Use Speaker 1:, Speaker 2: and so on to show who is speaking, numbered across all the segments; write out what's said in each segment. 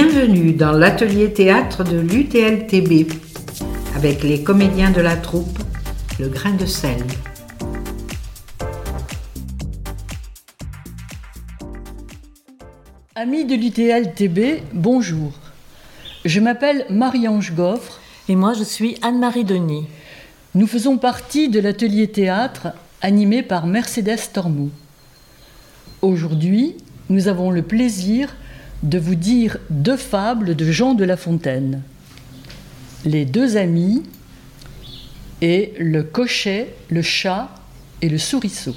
Speaker 1: Bienvenue dans l'atelier théâtre de l'UTLTB avec les comédiens de la troupe Le Grain de sel.
Speaker 2: Amis de l'UTLTB, bonjour. Je m'appelle Marie-Ange Goffre.
Speaker 3: Et moi, je suis Anne-Marie Denis.
Speaker 2: Nous faisons partie de l'atelier théâtre animé par Mercedes Tormou. Aujourd'hui, nous avons le plaisir de vous dire deux fables de Jean de La Fontaine. Les deux amis et le cocher, le chat et le souriceau.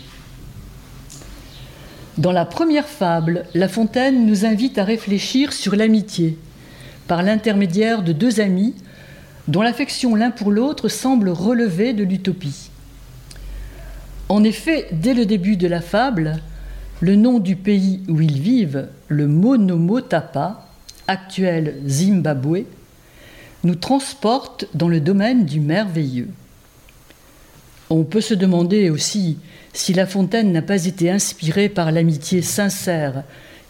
Speaker 2: Dans la première fable, La Fontaine nous invite à réfléchir sur l'amitié par l'intermédiaire de deux amis dont l'affection l'un pour l'autre semble relever de l'utopie. En effet, dès le début de la fable, le nom du pays où ils vivent, le Monomotapa, actuel Zimbabwe, nous transporte dans le domaine du merveilleux. On peut se demander aussi si La Fontaine n'a pas été inspiré par l'amitié sincère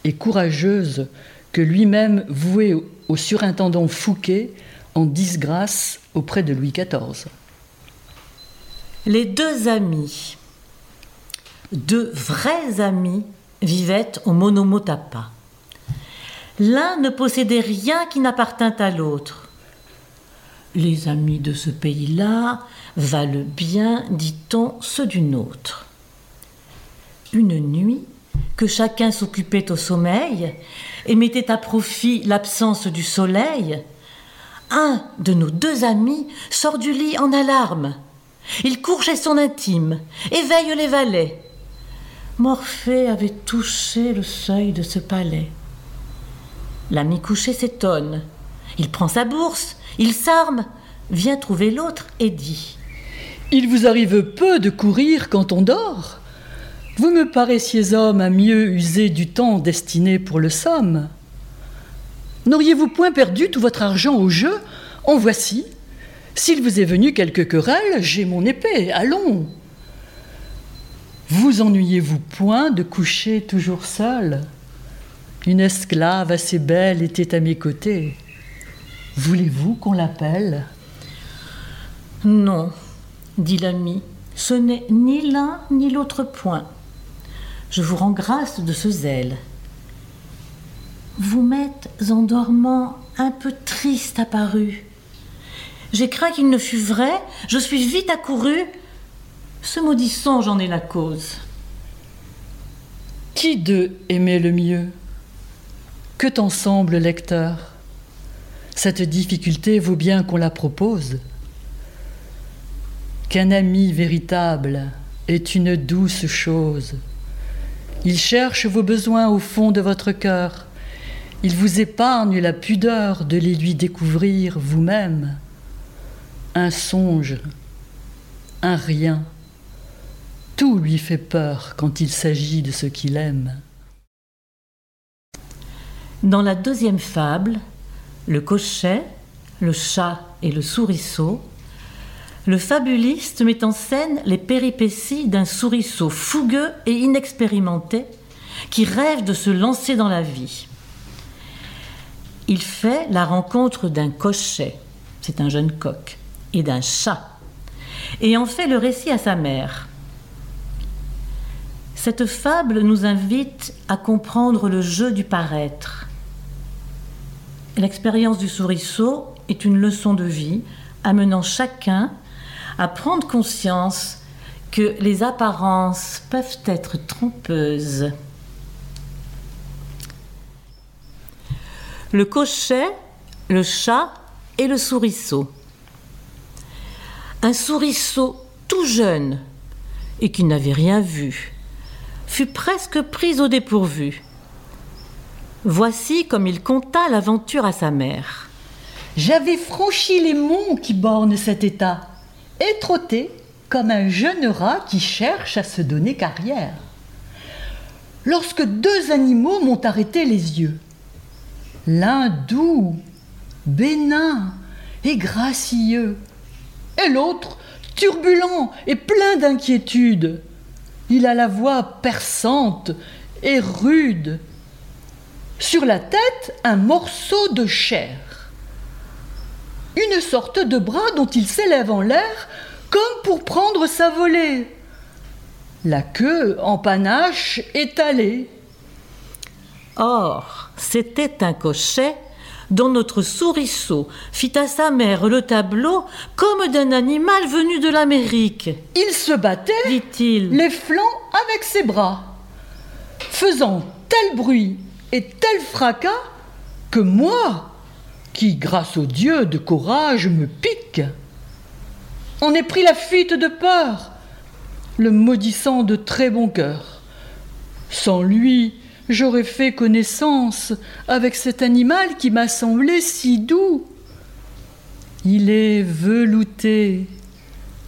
Speaker 2: et courageuse que lui-même vouait au surintendant Fouquet en disgrâce auprès de Louis XIV.
Speaker 3: Les deux amis, deux vrais amis, vivaient au Monomotapa. L'un ne possédait rien qui n'appartint à l'autre. Les amis de ce pays-là valent bien, dit-on, ceux d'une autre. Une nuit, que chacun s'occupait au sommeil et mettait à profit l'absence du soleil, un de nos deux amis sort du lit en alarme. Il court chez son intime, éveille les valets. Morphée avait touché le seuil de ce palais. L'ami couché s'étonne. Il prend sa bourse, il s'arme, vient trouver l'autre et dit
Speaker 2: Il vous arrive peu de courir quand on dort Vous me paraissiez homme à mieux user du temps destiné pour le somme. N'auriez-vous point perdu tout votre argent au jeu? En voici. S'il vous est venu quelque querelle, j'ai mon épée, allons. Vous ennuyez-vous point de coucher toujours seul? Une esclave assez belle était à mes côtés. Voulez-vous qu'on l'appelle?
Speaker 3: Non, dit l'ami, ce n'est ni l'un ni l'autre point. Je vous rends grâce de ce zèle vous m'êtes en dormant un peu triste apparu. J'ai craint qu'il ne fût vrai, je suis vite accouru. Ce maudit songe en est la cause.
Speaker 2: Qui d'eux aimait le mieux? Que t'en semble, lecteur? Cette difficulté vaut bien qu'on la propose. Qu'un ami véritable est une douce chose. Il cherche vos besoins au fond de votre cœur il vous épargne la pudeur de les lui découvrir vous-même. Un songe, un rien, tout lui fait peur quand il s'agit de ce qu'il aime.
Speaker 3: Dans la deuxième fable, le cochet, le chat et le souriceau, le fabuliste met en scène les péripéties d'un souriceau fougueux et inexpérimenté qui rêve de se lancer dans la vie il fait la rencontre d'un cochet, c'est un jeune coq, et d'un chat, et en fait le récit à sa mère. Cette fable nous invite à comprendre le jeu du paraître. L'expérience du souriceau est une leçon de vie amenant chacun à prendre conscience que les apparences peuvent être trompeuses. le cochet, le chat et le souriceau. Un souriceau tout jeune et qui n'avait rien vu fut presque pris au dépourvu. Voici comme il conta l'aventure à sa mère.
Speaker 2: J'avais franchi les monts qui bornent cet état et trotté comme un jeune rat qui cherche à se donner carrière. Lorsque deux animaux m'ont arrêté les yeux, l'un doux, bénin et gracieux, et l'autre turbulent et plein d'inquiétude. Il a la voix perçante et rude. Sur la tête, un morceau de chair. Une sorte de bras dont il s'élève en l'air comme pour prendre sa volée. La queue en panache étalée.
Speaker 3: Or, c'était un cochet dont notre souriceau fit à sa mère le tableau comme d'un animal venu de l'Amérique.
Speaker 2: Il se battait,
Speaker 3: dit-il,
Speaker 2: les flancs avec ses bras, faisant tel bruit et tel fracas que moi, qui, grâce au Dieu de courage, me pique, en ai pris la fuite de peur, le maudissant de très bon cœur. Sans lui, j'aurais fait connaissance avec cet animal qui m'a semblé si doux. Il est velouté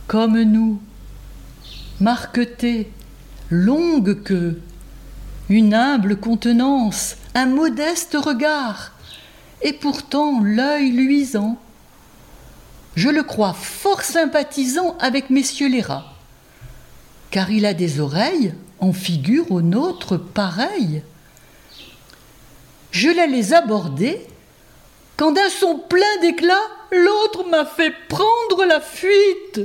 Speaker 2: comme nous, marqueté, longue queue, une humble contenance, un modeste regard, et pourtant l'œil luisant. Je le crois fort sympathisant avec messieurs les rats, car il a des oreilles en figure aux nôtres pareilles. Je l'allais aborder quand d'un son plein d'éclat, l'autre m'a fait prendre la fuite.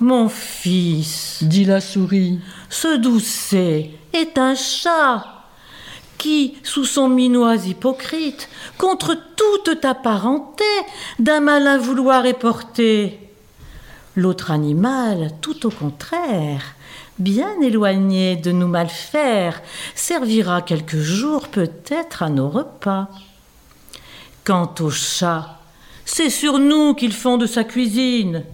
Speaker 3: Mon fils,
Speaker 2: dit la souris,
Speaker 3: ce doucet est un chat qui, sous son minois hypocrite, contre toute ta parenté, d'un malin vouloir est porté. L'autre animal, tout au contraire, bien éloigné de nous mal faire, servira quelques jours peut-être à nos repas. Quant au chat, c'est sur nous qu'ils font de sa cuisine.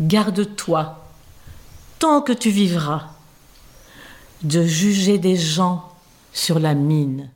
Speaker 3: Garde-toi, tant que tu vivras, de juger des gens sur la mine.